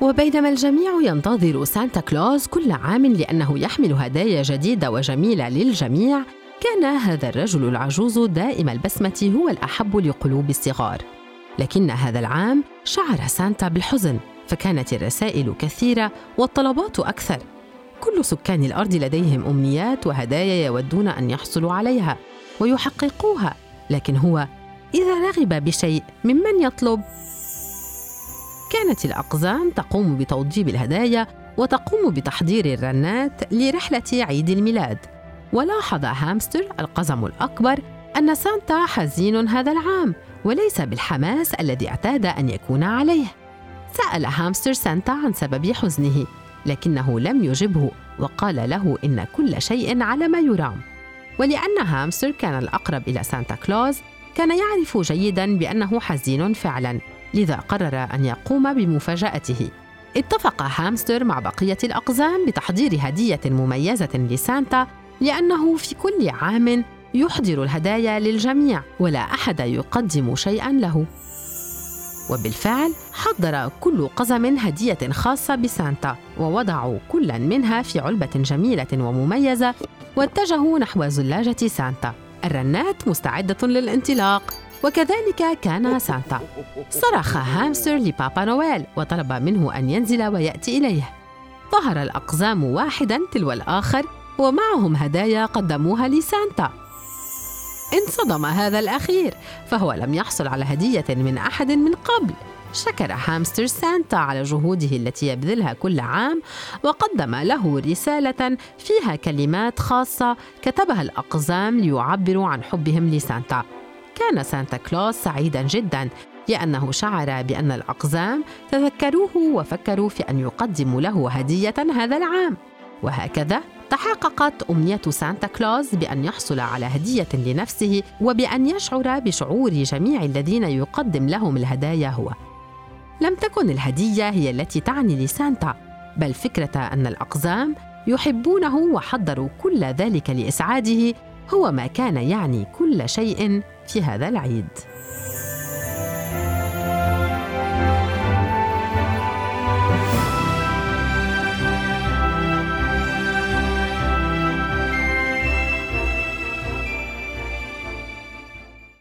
وبينما الجميع ينتظر سانتا كلوز كل عام لأنه يحمل هدايا جديدة وجميلة للجميع كان هذا الرجل العجوز دائم البسمة هو الأحب لقلوب الصغار. لكن هذا العام شعر سانتا بالحزن فكانت الرسائل كثيرة والطلبات أكثر. كل سكان الأرض لديهم أمنيات وهدايا يودون أن يحصلوا عليها ويحققوها لكن هو إذا رغب بشيء ممن يطلب؟ كانت الأقزام تقوم بتوضيب الهدايا وتقوم بتحضير الرنات لرحلة عيد الميلاد. ولاحظ هامستر القزم الأكبر أن سانتا حزين هذا العام وليس بالحماس الذي اعتاد أن يكون عليه. سأل هامستر سانتا عن سبب حزنه لكنه لم يجبه وقال له إن كل شيء على ما يرام. ولأن هامستر كان الأقرب إلى سانتا كلوز كان يعرف جيدا بأنه حزين فعلا. لذا قرر أن يقوم بمفاجأته. اتفق هامستر مع بقية الأقزام بتحضير هدية مميزة لسانتا لأنه في كل عام يحضر الهدايا للجميع ولا أحد يقدم شيئا له. وبالفعل حضر كل قزم هدية خاصة بسانتا ووضعوا كلا منها في علبة جميلة ومميزة واتجهوا نحو زلاجة سانتا. الرنات مستعدة للانطلاق. وكذلك كان سانتا. صرخ هامستر لبابا نويل وطلب منه أن ينزل ويأتي إليه. ظهر الأقزام واحدا تلو الآخر ومعهم هدايا قدموها لسانتا. انصدم هذا الأخير فهو لم يحصل على هدية من أحد من قبل. شكر هامستر سانتا على جهوده التي يبذلها كل عام وقدم له رسالة فيها كلمات خاصة كتبها الأقزام ليعبروا عن حبهم لسانتا. كان سانتا كلوز سعيدا جدا لأنه شعر بأن الأقزام تذكروه وفكروا في أن يقدموا له هدية هذا العام وهكذا تحققت أمنية سانتا كلوز بأن يحصل على هدية لنفسه وبأن يشعر بشعور جميع الذين يقدم لهم الهدايا هو. لم تكن الهدية هي التي تعني لسانتا، بل فكرة أن الأقزام يحبونه وحضروا كل ذلك لإسعاده هو ما كان يعني كل شيء في هذا العيد.